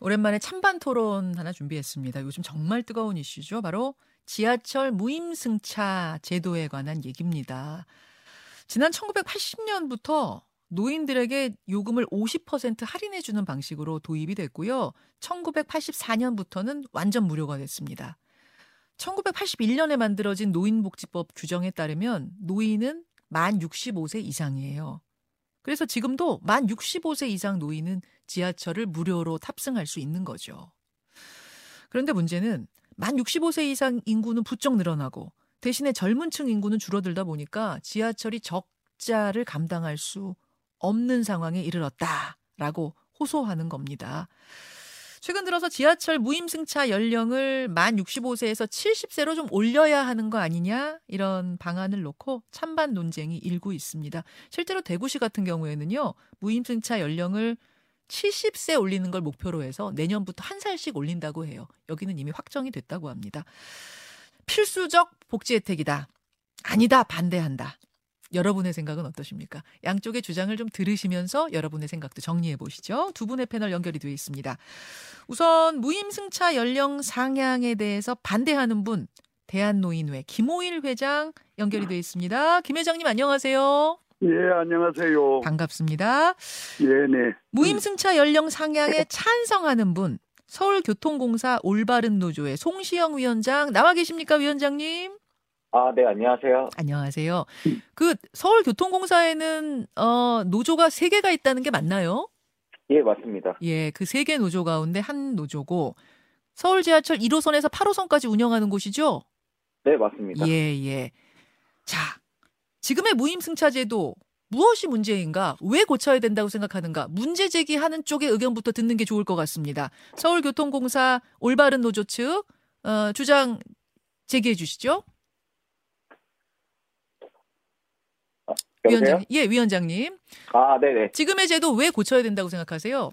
오랜만에 찬반 토론 하나 준비했습니다. 요즘 정말 뜨거운 이슈죠. 바로 지하철 무임승차 제도에 관한 얘기입니다. 지난 1980년부터 노인들에게 요금을 50% 할인해주는 방식으로 도입이 됐고요. 1984년부터는 완전 무료가 됐습니다. 1981년에 만들어진 노인복지법 규정에 따르면 노인은 만 65세 이상이에요. 그래서 지금도 만 65세 이상 노인은 지하철을 무료로 탑승할 수 있는 거죠. 그런데 문제는 만 65세 이상 인구는 부쩍 늘어나고 대신에 젊은 층 인구는 줄어들다 보니까 지하철이 적자를 감당할 수 없는 상황에 이르렀다라고 호소하는 겁니다. 최근 들어서 지하철 무임승차 연령을 만 65세에서 70세로 좀 올려야 하는 거 아니냐 이런 방안을 놓고 찬반 논쟁이 일고 있습니다. 실제로 대구시 같은 경우에는요 무임승차 연령을 70세 올리는 걸 목표로 해서 내년부터 한 살씩 올린다고 해요. 여기는 이미 확정이 됐다고 합니다. 필수적 복지 혜택이다. 아니다. 반대한다. 여러분의 생각은 어떠십니까? 양쪽의 주장을 좀 들으시면서 여러분의 생각도 정리해 보시죠. 두 분의 패널 연결이 되어 있습니다. 우선 무임승차 연령 상향에 대해서 반대하는 분 대한노인회 김호일 회장 연결이 되어 있습니다. 김 회장님 안녕하세요. 예, 안녕하세요. 반갑습니다. 예, 네. 무임승차 연령 상향에 찬성하는 분 서울교통공사 올바른 노조의 송시영 위원장 나와 계십니까, 위원장님? 아, 네, 안녕하세요. 안녕하세요. 그 서울교통공사에는 어 노조가 세 개가 있다는 게 맞나요? 예, 맞습니다. 예, 그 세 개 노조 가운데 한 노조고 서울 지하철 1호선에서 8호선까지 운영하는 곳이죠? 네, 맞습니다. 예, 예. 자, 지금의 무임승차 제도 무엇이 문제인가? 왜 고쳐야 된다고 생각하는가? 문제 제기하는 쪽의 의견부터 듣는 게 좋을 것 같습니다. 서울교통공사 올바른 노조 측 어, 주장 제기해 주시죠. 여보세요? 위원장, 예, 위원장님. 아, 네네. 지금의 제도 왜 고쳐야 된다고 생각하세요?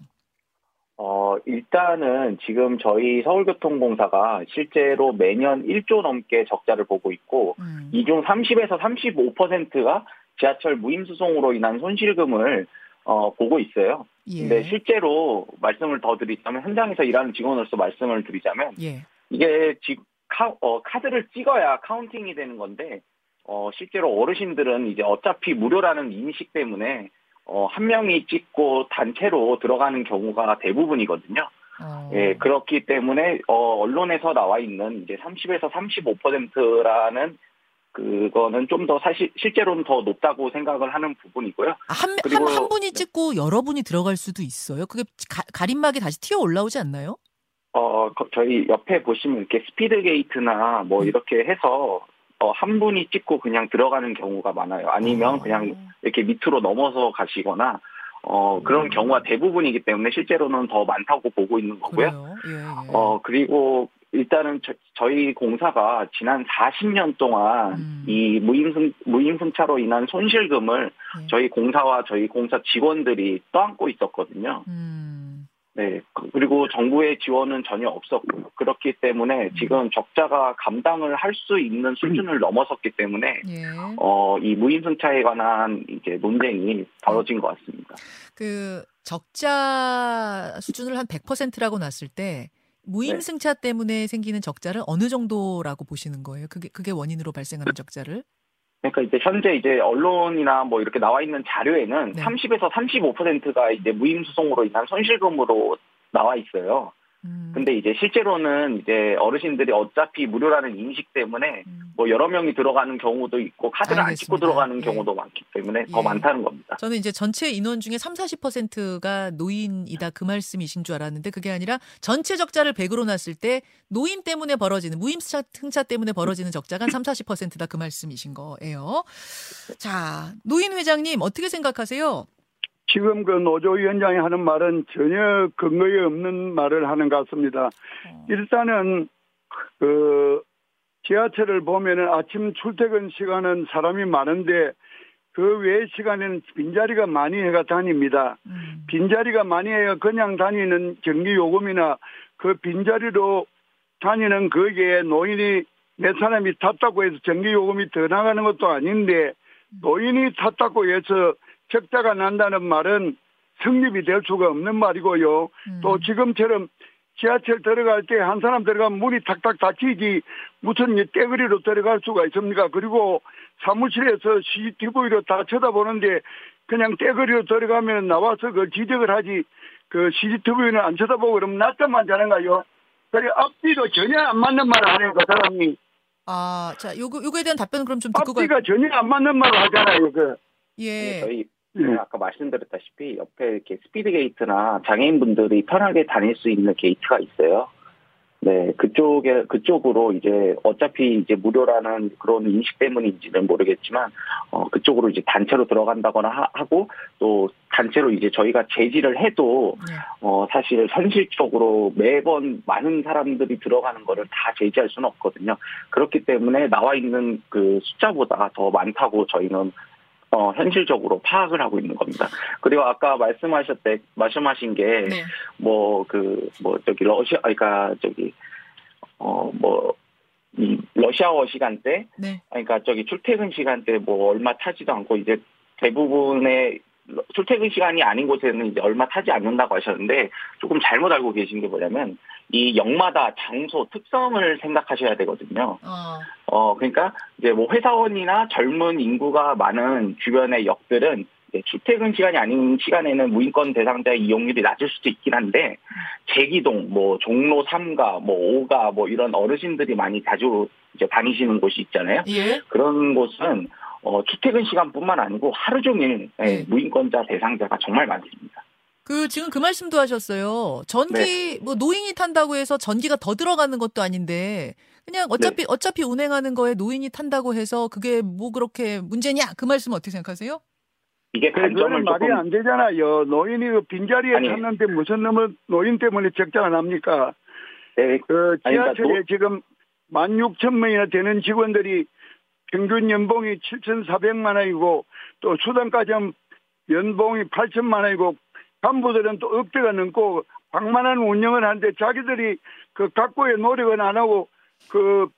어, 일단은 지금 저희 서울교통공사가 실제로 매년 1조 넘게 적자를 보고 있고, 음. 이중 30에서 35%가 지하철 무임수송으로 인한 손실금을 어, 보고 있어요. 예. 근데 실제로 말씀을 더 드리자면, 현장에서 일하는 직원으로서 말씀을 드리자면, 예. 이게 지, 카, 어, 카드를 찍어야 counting이 되는 건데 어, 실제로 어르신들은 이제 어차피 무료라는 인식 때문에 어, 한 명이 찍고 단체로 들어가는 경우가 대부분이거든요. 어. 예, 그렇기 때문에 어, 언론에서 나와 있는 이제 30에서 35%라는 그거는 좀 더 사실 실제로는 더 높다고 생각을 하는 부분이고요. 아, 한, 한, 그리고- 한 분이 네. 찍고 여러 분이 들어갈 수도 있어요. 그게 가, 가림막이 다시 튀어 올라오지 않나요? 어, 거- 저희 옆에 보시면 이렇게 스피드 게이트나 뭐 음. 이렇게 해서 어, 한 분이 찍고 그냥 들어가는 경우가 많아요. 아니면 어. 그냥 이렇게 밑으로 넘어서 가시거나 어, 그런 음. 경우가 대부분이기 때문에 실제로는 더 많다고 보고 있는 거고요. 예, 예. 어, 그리고 일단은 저, 희 공사가 지난 40년 동안 음. 이 무임승, 무임승차로 인한 손실금을 네. 저희 공사와 저희 공사 직원들이 떠안고 있었거든요. 음. 네. 그- 그리고 정부의 지원은 전혀 없었고요. 그렇기 음. 때문에 지금 적자가 감당을 할 수 있는 수준을 넘어섰기 때문에 예. 어, 이 무임승차에 관한 이제 논쟁이 벌어진 것 같습니다. 그 적자 수준을 한 100%라고 놨을 때 무임승차 네. 때문에 생기는 적자를 어느 정도라고 보시는 거예요? 그게 그게 원인으로 발생하는 적자를? 그러니까 이제 현재 이제 언론이나 뭐 이렇게 나와 있는 자료에는 네. 30에서 35%가 이제 무임수송으로 인한 손실금으로 나와 있어요. 음. 근데 이제 실제로는 이제 어르신들이 어차피 무료라는 인식 때문에 음. 뭐 여러 명이 들어가는 경우도 있고 카드를 안 찍고 알겠습니다. 들어가는 예. 경우도 많기 때문에 예. 더 많다는 겁니다. 저는 이제 전체 인원 중에 3, 40%가 노인이다 그 말씀이신 줄 알았는데 그게 아니라 전체 적자를 100으로 놨을 때 노인 때문에 벌어지는 무임 승차 승차 때문에 벌어지는 적자가 한 3, 40%다 그 말씀이신 거예요. 자, 노인 회장님 어떻게 생각하세요? 지금 그 노조위원장이 하는 말은 전혀 근거에 없는 말을 하는 것 같습니다. 어, 일단은 그 지하철을 보면은 아침 출퇴근 시간은 사람이 많은데 그 외의 시간에는 빈자리가 많이 해가 다닙니다. 음, 빈자리가 많이 해가 그냥 다니는 전기 요금이나 그 빈자리로 다니는 거기에 노인이 몇 사람이 탔다고 해서 전기 요금이 더 나가는 것도 아닌데 노인이 탔다고 해서 적자가 난다는 말은 성립이 될 수가 없는 말이고요. 음. 또 지금처럼 지하철 들어갈 때 한 사람 들어가면 문이 탁탁 닫히지 무슨 이 떼거리로 들어갈 수가 있습니까? 그리고 사무실에서 CCTV로 다 쳐다보는데 그냥 떼거리로 들어가면 나와서 그 지적을 하지 그 CCTV는 안 쳐다보고 그러면 낮잠만 자는가요? 그래 앞뒤도 전혀 안 맞는 말을 하네요 그 사람이 아, 자, 요거 요거에 대한 답변 그럼 좀 듣고 갈. 앞뒤가 전혀 안 맞는 말을 하잖아요 그 예. 저희 예. 아까 말씀드렸다시피 옆에 이렇게 스피드 게이트나 장애인분들이 편하게 다닐 수 있는 게이트가 있어요. 네, 그쪽에 그쪽으로 이제 어차피 이제 무료라는 그런 인식 때문인지는 모르겠지만 어 그쪽으로 이제 단체로 들어간다거나 하, 고또 단체로 이제 저희가 제지를 해도 네. 어 사실 현실적으로 매번 많은 사람들이 들어가는 거를 다 제지할 수는 없거든요. 그렇기 때문에 나와 있는 그 숫자보다 더 많다고 저희는 어 현실적으로 파악을 하고 있는 겁니다. 그리고 아까 말씀하셨대 말씀하신 게 네. 뭐 그 뭐 저기 러시아 그러니까 저기 어 뭐 이 러시아어 시간대 네. 그러니까 저기 출퇴근 시간대 뭐 얼마 타지도 않고 이제 대부분의 출퇴근 시간이 아닌 곳에는 이제 얼마 타지 않는다고 하셨는데 조금 잘못 알고 계신 게 뭐냐면 이 역마다 장소 특성을 생각하셔야 되거든요. 어. 어 그러니까 이제 뭐 회사원이나 젊은 인구가 많은 주변의 역들은 출퇴근 시간이 아닌 시간에는 무인권 대상자 이용률이 낮을 수도 있긴 한데 제기동, 뭐 종로 3가, 뭐 5가 뭐 이런 어르신들이 많이 자주 이제 다니시는 곳이 있잖아요. 예. 그런 곳은 어, 출퇴근 시간뿐만 아니고 하루 종일 예, 네. 무인권자 대상자가 정말 많습니다. 그 지금 그 말씀도 하셨어요. 전기 뭐 노인이 탄다고 해서 전기가 더 들어가는 것도 아닌데 그냥 어차피 어차피 운행하는 거에 노인이 탄다고 해서 그게 뭐 그렇게 문제냐? 그 말씀 어떻게 생각하세요? 이게 단점을 말이 조금 안 되잖아요. 노인이 그 빈자리에 아니. 탔는데 무슨 놈은 노인 때문에 적자가 납니까? 네, 그 그러니까 지하철에 노- 지금 16,000명이나 되는 직원들이 평균 연봉이 7,400만 원이고 또 수당까지 하면 연봉이 8천만 원이고 간부들은 또 억대가 넘고 방만한 운영을 하는데 자기들이 그 각고의 노력은 안 하고 그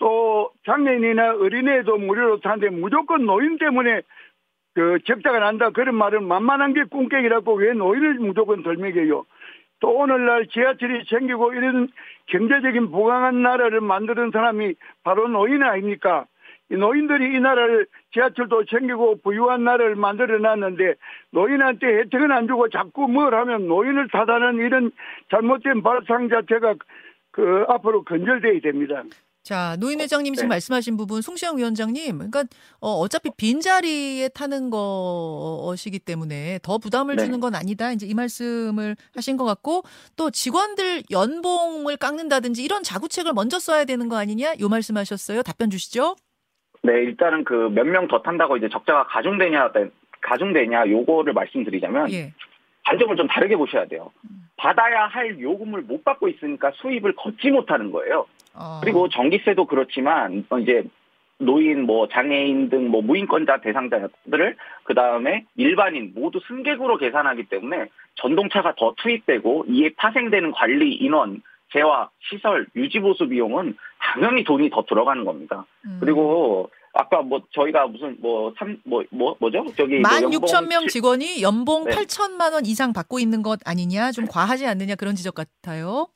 또 장애인이나 어린애도 무료로 타는데 무조건 노인 때문에 그 적자가 난다 그런 말은 만만한 게 꿈깨기라고 왜 노인을 무조건 들먹여요. 또 오늘날 지하철이 생기고 이런 경제적인 부강한 나라를 만드는 사람이 바로 노인 아닙니까? 이 노인들이 이 나라를 지하철도 챙기고 부유한 나라를 만들어 놨는데 노인한테 혜택은 안 주고 자꾸 뭘 하면 노인을 타다는 이런 잘못된 발상 자체가 그 앞으로 건절돼야 됩니다. 자, 노인 회장님 지금 네. 말씀하신 부분 송시영 위원장님, 그러니까 어, 어차피 빈 자리에 타는 것이기 때문에 더 부담을 네. 주는 건 아니다. 이제 이 말씀을 하신 것 같고 또 직원들 연봉을 깎는다든지 이런 자구책을 먼저 써야 되는 거 아니냐? 요 말씀하셨어요. 답변 주시죠. 네, 일단은 그 몇 명 더 탄다고 이제 적자가 가중되냐, 가중되냐, 요거를 말씀드리자면, 예. 관점을 좀 다르게 보셔야 돼요. 받아야 할 요금을 못 받고 있으니까 수입을 걷지 못하는 거예요. 어, 그리고 전기세도 그렇지만, 어, 이제, 노인, 뭐, 장애인 등, 뭐, 무인권자 대상자들을, 그 다음에 일반인 모두 승객으로 계산하기 때문에 전동차가 더 투입되고, 이에 파생되는 관리 인원, 재화, 시설, 유지보수 비용은 당연히 돈이 더 들어가는 겁니다. 음. 그리고 아까 뭐 저희가 무슨 뭐 삼 뭐 뭐 뭐 죠? 저기 뭐만 6천 명 칠- 직원이 연봉 네. 8천만 원 이상 받고 있는 것 아니냐? 좀 과하지 않느냐 그런 지적 같아요.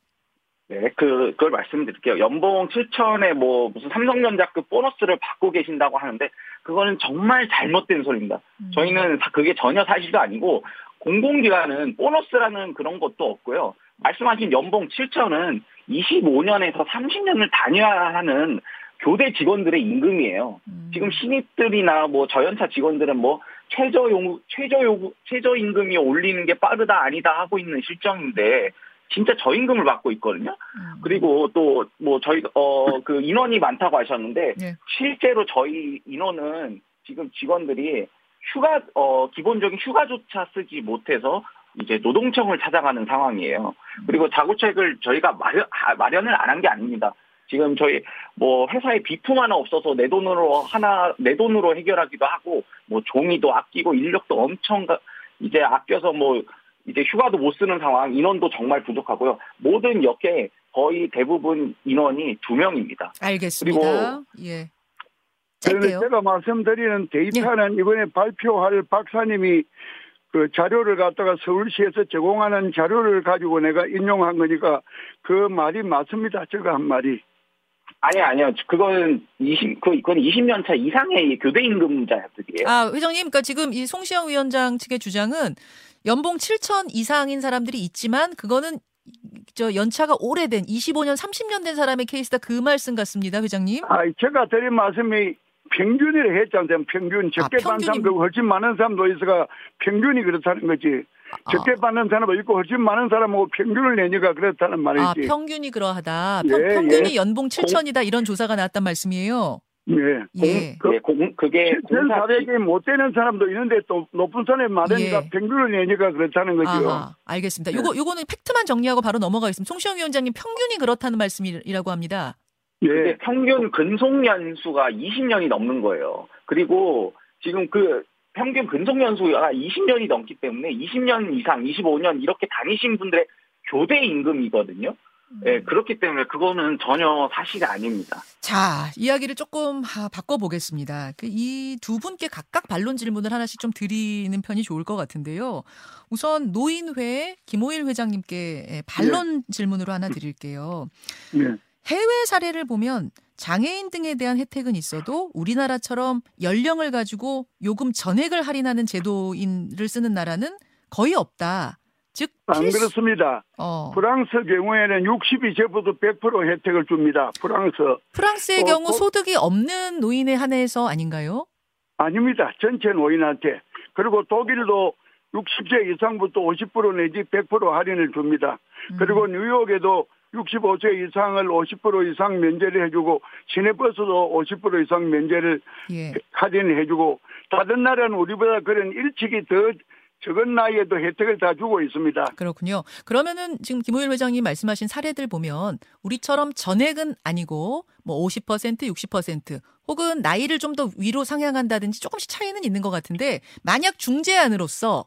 네, 그 그걸 말씀드릴게요. 연봉 7천에 뭐 무슨 삼성전자급 보너스를 받고 계신다고 하는데 그거는 정말 잘못된 소리입니다. 음. 저희는 사- 그게 전혀 사실도 아니고 공공기관은 보너스라는 그런 것도 없고요. 말씀하신 연봉 7천은 25년에서 30년을 다녀야 하는 교대 직원들의 임금이에요. 음. 지금 신입들이나 뭐 저연차 직원들은 뭐 최저 용 최저 요구 최저 임금이 올리는 게 빠르다 아니다 하고 있는 실정인데 진짜 저임금을 받고 있거든요. 음. 그리고 또 뭐 저희 어 그 인원이 많다고 하셨는데 네. 실제로 저희 인원은 지금 직원들이 휴가 어 기본적인 휴가조차 쓰지 못해서 이제 노동청을 찾아가는 상황이에요. 그리고 자구책을 저희가 마련 아, 마련을 안 한 게 아닙니다. 지금 저희 뭐 회사에 비품 하나 없어서 내 돈으로 하나 내 돈으로 해결하기도 하고 뭐 종이도 아끼고 인력도 엄청 가- 이제 아껴서 뭐 이제 휴가도 못 쓰는 상황 인원도 정말 부족하고요. 모든 역에 거의 대부분 인원이 두 명입니다. 알겠습니다. 예. 그런데 짧게요. 제가 말씀드리는 데이터는 예. 이번에 발표할 박사님이 그 자료를 갖다가 서울시에서 제공하는 자료를 가지고 내가 인용한 거니까 그 말이 맞습니다. 제가 한 말이. 아니 아니요. 그거는 20, 그, 그건 20년 차 이상의 교대 임금자들이에요. 아, 회장님, 그러니까 지금 이 송시영 위원장 측의 주장은 연봉 7천 이상인 사람들이 있지만 그거는 저 연차가 오래된 25년, 30년 된 사람의 케이스다 그 말씀 같습니다, 회장님. 아, 제가 드린 말씀이 평균이라 했잖아요. 평균. 적게 아, 받는 사람도 훨씬 많은 사람도 있어가 평균이 그렇다는 거지. 아, 적게 받는 사람도 있고 훨씬 많은 사람하고 평균을 내니까 그렇다는 아, 말이지. 평균이 그러하다. 예, 평, 평균이 예. 연봉 7천이다 이런 조사가 나왔단 말씀이에요. 예. 예. 그- 네, 공, 그게 공사 7,400이 못 되는 사람도 있는데 또 높은 선에 많으니까 예. 평균을 내니까 그렇다는 거죠. 아하, 알겠습니다. 네. 요거 요거는 팩트만 정리하고 바로 넘어가겠습니다. 송시영 위원장님 평균이 그렇다는 말씀이라고 합니다. 근데 예. 평균 근속 연수가 20년이 넘는 거예요. 그리고 지금 그 평균 근속 연수가 20년이 넘기 때문에 20년 이상, 25년 이렇게 다니신 분들의 교대 임금이거든요. 음. 예, 그렇기 때문에 그거는 전혀 사실이 아닙니다. 자, 이야기를 조금 아, 바꿔보겠습니다. 그이두 분께 각각 반론 질문을 하나씩 좀 드리는 편이 좋을 것 같은데요. 우선 노인회 김호일 회장님께 예, 반론 질문으로 하나 드릴게요. 예. 해외 사례를 보면 장애인 등에 대한 혜택은 있어도 우리나라처럼 연령을 가지고 요금 전액을 할인하는 제도인을 쓰는 나라는 거의 없다. 즉, 안 필수- 그렇습니다. 어, 프랑스 경우에는 62세부터 100% 혜택을 줍니다. 프랑스. 프랑스의 어, 경우 어. 소득이 없는 노인에 한해서 아닌가요? 아닙니다. 전체 노인한테. 그리고 독일도 60세 이상부터 50% 내지 100% 할인을 줍니다. 음. 그리고 뉴욕에도 65세 이상을 50% 이상 면제를 해주고 시내버스도 50% 이상 면제를 예. 할인을 해주고 다른 나라는 우리보다 그런 일찍이 더 적은 나이에도 혜택을 다 주고 있습니다. 그렇군요. 그러면은 지금 김호일 회장님 말씀하신 사례들 보면 우리처럼 전액은 아니고 뭐 50%, 60% 혹은 나이를 좀 더 위로 상향한다든지 조금씩 차이는 있는 것 같은데 만약 중재안으로서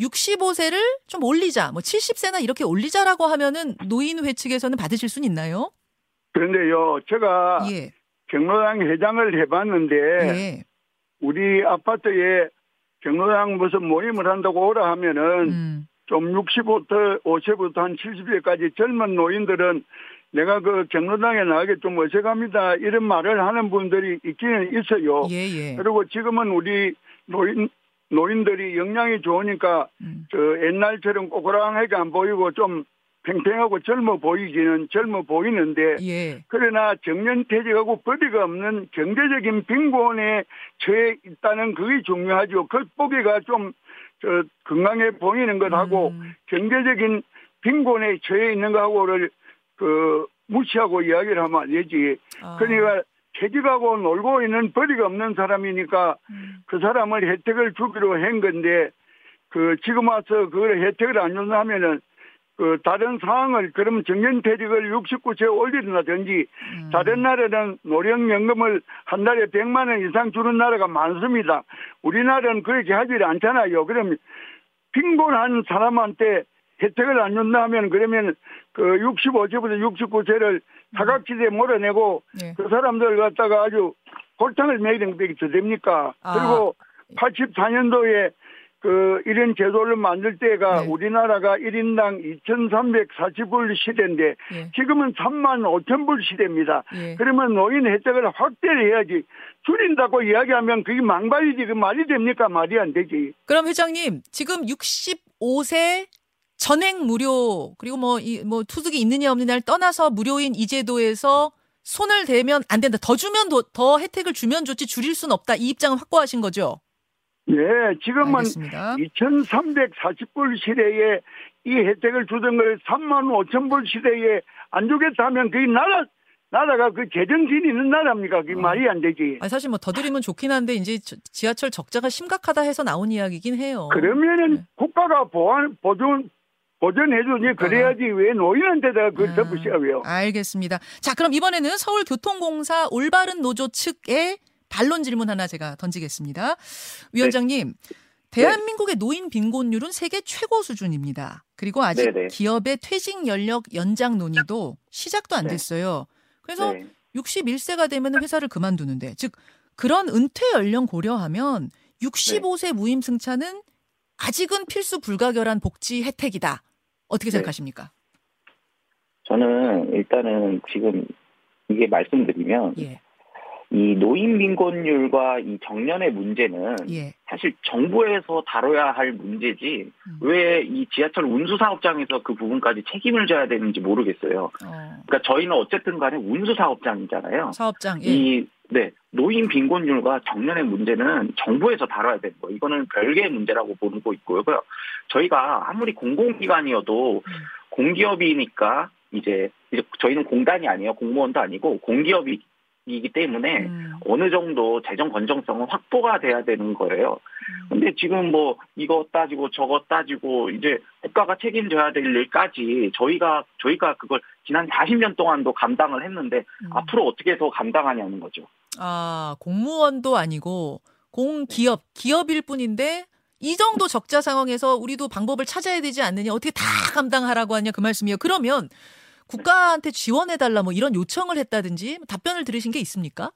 65세를 좀 올리자, 뭐 70세나 이렇게 올리자라고 하면은 노인회 측에서는 받으실 수는 있나요? 그런데요, 제가 예, 경로당 회장을 해봤는데 예, 우리 아파트에 경로당 무슨 모임을 한다고 오라 하면은 음, 좀 65부터 50부터 한 70세까지 젊은 노인들은 내가 그 경로당에 나가기 좀 어색합니다. 이런 말을 하는 분들이 있기는 있어요. 예, 예, 그리고 지금은 우리 노인 노인들이 영양이 좋으니까 음, 저 옛날처럼 꼬그랑하게 안 보이고 좀 팽팽하고 젊어 보이기는 젊어 보이는데 예, 그러나 정년퇴직하고 벌이가 없는 경제적인 빈곤에 처해 있다는 그게 중요하죠. 극복이가 좀, 저, 건강해 보이는 것하고 음, 경제적인 빈곤에 처해 있는 거하고를 그, 무시하고 이야기를 하면 안 되지. 아, 그러니까 퇴직하고 놀고 있는 벌이가 없는 사람이니까 음, 그 사람을 혜택을 주기로 한 건데 그 지금 와서 그걸 혜택을 안 준다면은 그 다른 상황을 그러면 정년퇴직을 69세 올린다든지 음, 다른 나라는 노령연금을 한 달에 100만 원 이상 주는 나라가 많습니다. 우리나라는 그렇게 하지 않잖아요. 그러면 빈곤한 사람한테 혜택을 안 준다 하면 그러면 그 65세부터 69세를 사각지대에 몰아내고 예, 그 사람들 갖다가 아주 골탕을 먹이는 게 됩니까? 아. 그리고 84년도에 그 이런 제도를 만들 때가 네. 우리나라가 1인당 2,340불 시대인데 예, 지금은 3만 5천 불 시대입니다. 예. 그러면 노인 혜택을 확대를 해야지 줄인다고 이야기하면 그게 망발이지 그 말이 됩니까? 말이 안 되지. 그럼 회장님 지금 65세 전액 무료 그리고 뭐이뭐 투숙이 있느냐 없느냐를 떠나서 무료인 이 제도에서 손을 대면 안 된다. 더 주면 더, 더 혜택을 주면 좋지 줄일 수는 없다. 이 입장은 확고하신 거죠? 예, 지금은 알겠습니다. 2,340불 시대에 이 혜택을 주던 걸 3만 5천 불 시대에 안 주겠다 하면 그게 나라, 나라가 그 재정신이 있는 나라입니까? 그게 어. 말이 안 되지. 아니 사실 뭐 더 드리면 좋긴 한데 이제 저- 지하철 적자가 심각하다 해서 나온 이야기긴 해요. 그러면은 네. 국가가 보완, 보존, 보존해주니 그래야지 왜 노인한테다가 그걸 아, 덮으시라고요. 알겠습니다. 자, 그럼 이번에는 서울교통공사 올바른 노조 측에 반론 질문 하나 제가 던지겠습니다. 위원장님, 대한민국의 노인 빈곤율은 세계 최고 수준입니다. 그리고 아직 네네. 기업의 퇴직 연령 연장 논의도 시작도 안 네. 됐어요. 그래서 네. 61세가 되면 회사를 그만두는데, 즉 그런 은퇴 연령 고려하면 65세 무임승차는 아직은 필수 불가결한 복지 혜택이다. 어떻게 네. 생각하십니까? 저는 일단은 지금 이게 말씀드리면 예, 이 노인 빈곤율과 이 정년의 문제는 예. 사실 정부에서 다뤄야 할 문제지 음. 왜이 지하철 운수 사업장에서 그 부분까지 책임을 져야 되는지 모르겠어요. 어, 그러니까 저희는 어쨌든 간에 운수 사업장이잖아요. 사업장, 예. 이 네, 노인 빈곤율과 정년의 문제는 정부에서 다뤄야 되는 거. 이거는 별개의 문제라고 보고 있고요. 저희가 아무리 공공기관이어도 음. 공기업이니까 이제 이제 저희는 공단이 아니에요. 공무원도 아니고 공기업이 기 때문에 음, 어느 정도 재정 건정성은 확보가 돼야 되는 거예요. 음. 근데 지금 뭐 이거 따지고 저거 따지고 이제 국가가 책임져야 될 일까지 저희가 저희가 그걸 지난 40년 동안도 감당을 했는데 음. 앞으로 어떻게 더 감당하냐는 거죠. 아, 공무원도 아니고 공기업, 기업일 뿐인데 이 정도 적자 상황에서 우리도 방법을 찾아야 되지 않느냐, 어떻게 다 감당하라고 하냐 그 말씀이에요. 그러면 국가한테 지원해달라 뭐 이런 요청을 했다든지 답변을 들으신 게 있습니까?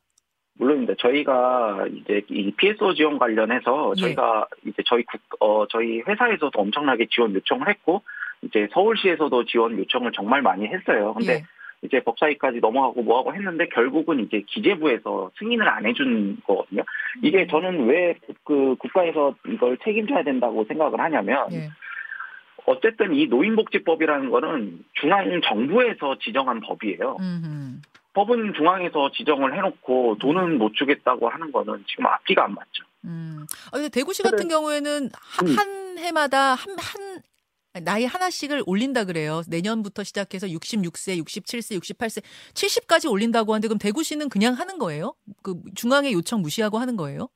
물론입니다. 저희가 이제 이 PSO 지원 관련해서 예. 저희가 이제 저희 국, 어, 저희 회사에서도 엄청나게 지원 요청을 했고, 이제 서울시에서도 지원 요청을 정말 많이 했어요. 근데 예. 이제 법사위까지 넘어가고 뭐하고 했는데 결국은 이제 기재부에서 승인을 안 해준 거거든요. 이게 저는 왜 그 국가에서 이걸 책임져야 된다고 생각을 하냐면, 예. 어쨌든 이 노인복지법이라는 거는 중앙 정부에서 지정한 법이에요. 음흠. 법은 중앙에서 지정을 해놓고 돈은 못 주겠다고 하는 거는 지금 앞뒤가 안 맞죠. 음. 아, 근데 대구시 같은 경우에는 한, 음. 한 해마다 한, 한, 나이 하나씩을 올린다 그래요. 내년부터 시작해서 66세, 67세, 68세, 70까지 올린다고 하는데 그럼 대구시는 그냥 하는 거예요? 그 중앙의 요청 무시하고 하는 거예요?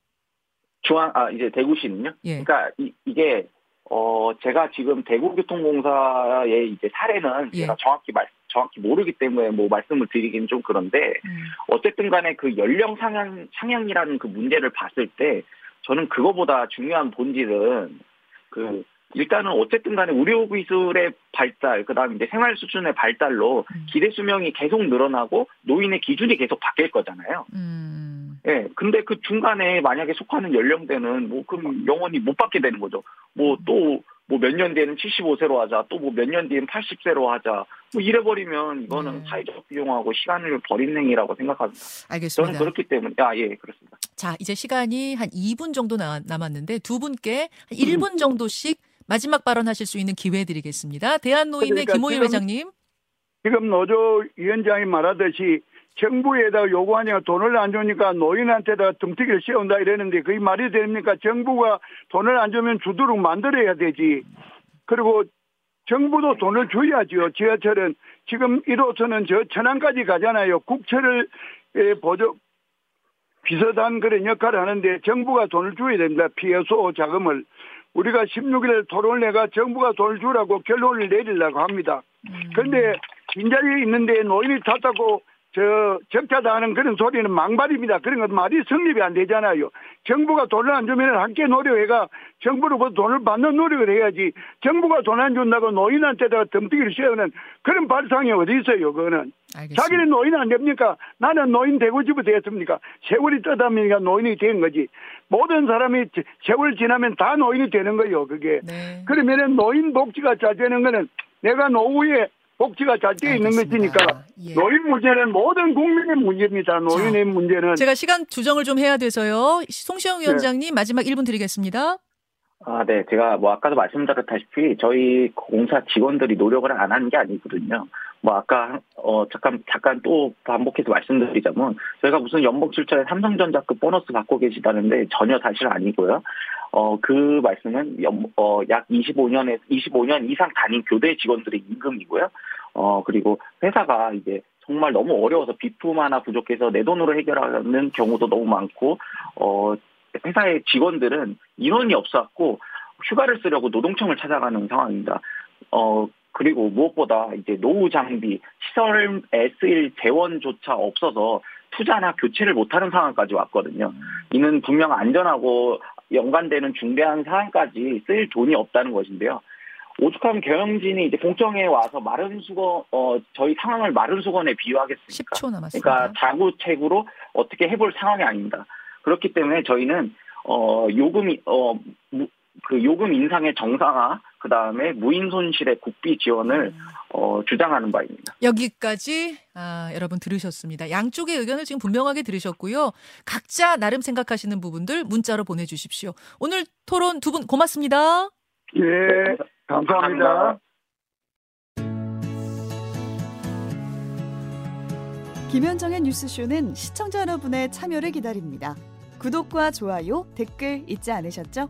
중앙 아 이제 대구시는요. 예. 그러니까 이, 이게 어 제가 지금 대구교통공사의 이제 사례는 예. 제가 정확히 말 정확히 모르기 때문에 뭐 말씀을 드리기는 좀 그런데 음. 어쨌든 간에 그 연령 상향 상향이라는 그 문제를 봤을 때 저는 그거보다 중요한 본질은 그 일단은 어쨌든 간에 의료 기술의 발달, 그 다음에 이제 생활 수준의 발달로 음. 기대 수명이 계속 늘어나고 노인의 기준이 계속 바뀔 거잖아요. 음. 예. 근데 그 중간에 만약에 속하는 연령대는 뭐 그럼 영원히 못 받게 되는 거죠. 뭐 또 뭐 몇 년 뒤에는 75세로 하자, 또 뭐 몇 년 뒤엔 80세로 하자. 뭐 이래 버리면 이거는 네. 사회적 비용하고 시간을 버린 행위라고 생각합니다. 저는 알겠습니다. 그렇기 때문에 아 예, 그렇습니다. 자, 이제 시간이 한 2분 정도 나- 남았는데 두 분께 한 음. 1분 정도씩 마지막 발언하실 수 있는 기회 드리겠습니다. 대한노인의 그러니까 김호일 지금- 회장님. 지금 노조 위원장이 말하듯이 정부에다 요구하니까 돈을 안 주니까 노인한테다 등튀기를 씌운다 이러는데 그게 말이 됩니까? 정부가 돈을 안 주면 주도록 만들어야 되지. 그리고 정부도 돈을 줘야지요. 지하철은 지금 1호선은 저 천안까지 가잖아요. 국철을 에, 보조 비슷한 그런 역할을 하는데 정부가 돈을 줘야 됩니다. 피해소 자금을. 우리가 16일 토론을 내가 정부가 돈을 주라고 결론을 내리려고 합니다. 음. 그런데 빈자리에 있는데 노인이 탔다고 저 적자당하는 그런 소리는 망발입니다. 그런 건 말이 성립이 안 되잖아요. 정부가 돈을 안 주면 함께 노력해가 정부로부터 돈을 받는 노력을 해야지 정부가 돈 안 준다고 노인한테다가 덤뜨기를 씌우는 그런 발상이 어디 있어요, 그거는. 알겠습니다. 자기는 노인 안 됩니까? 나는 노인 되고 싶어 됐습니까? 세월이 떠다니니까 노인이 된 거지. 모든 사람이 제- 세월 지나면 다 노인이 되는 거예요, 그게. 네. 그러면은 노인 복지가 잘 되는 거는 내가 노후에 복지가 잘 되어 있는. 것이니까 예. 노인 문제는 모든 국민의 문제입니다. 노인의 문제는 제가 시간 조정을 좀 해야 돼서요. 송시영 네. 위원장님 마지막 1분 드리겠습니다. 아, 네. 제가 뭐 아까도 말씀드렸다시피 저희 공사 직원들이 노력을 안 하는 게 아니거든요. 뭐 아까 어 잠깐 잠깐 또 반복해서 말씀드리자면 저희가 무슨 연봉 출처에 삼성전자급 보너스 받고 계시다는데 전혀 사실 아니고요. 어 그 말씀은 어약 25년에 25년 이상 다닌 교대 직원들의 임금이고요. 어 그리고 회사가 이제 정말 너무 어려워서 비품 하나 부족해서 내 돈으로 해결하는 경우도 너무 많고 어 회사의 직원들은 인원이 없었고 휴가를 쓰려고 노동청을 찾아가는 상황입니다. 어 그리고 무엇보다 이제 노후 장비, 시설에 쓰일 재원조차 없어서 투자나 교체를 못하는 상황까지 왔거든요. 이는 분명 안전하고 연관되는 중대한 사안까지 쓸 돈이 없다는 것인데요. 오죽하면 경영진이 이제 공청회에 와서 마른 수건, 어, 저희 상황을 마른 수건에 비유하겠습니까? 10초 남았습니다. 그러니까 자구책으로 어떻게 해볼 상황이 아닙니다. 그렇기 때문에 저희는 어 요금이 어 무- 그 요금 인상의 정상화, 그 다음에 무인 손실의 국비 지원을 어, 주장하는 바입니다. 여기까지 아, 여러분 들으셨습니다. 양쪽의 의견을 지금 분명하게 들으셨고요. 각자 나름 생각하시는 부분들 문자로 보내주십시오. 오늘 토론 두 분 고맙습니다. 예, 감사합니다. 김현정의 뉴스쇼는 시청자 여러분의 참여를 기다립니다. 구독과 좋아요, 댓글 잊지 않으셨죠?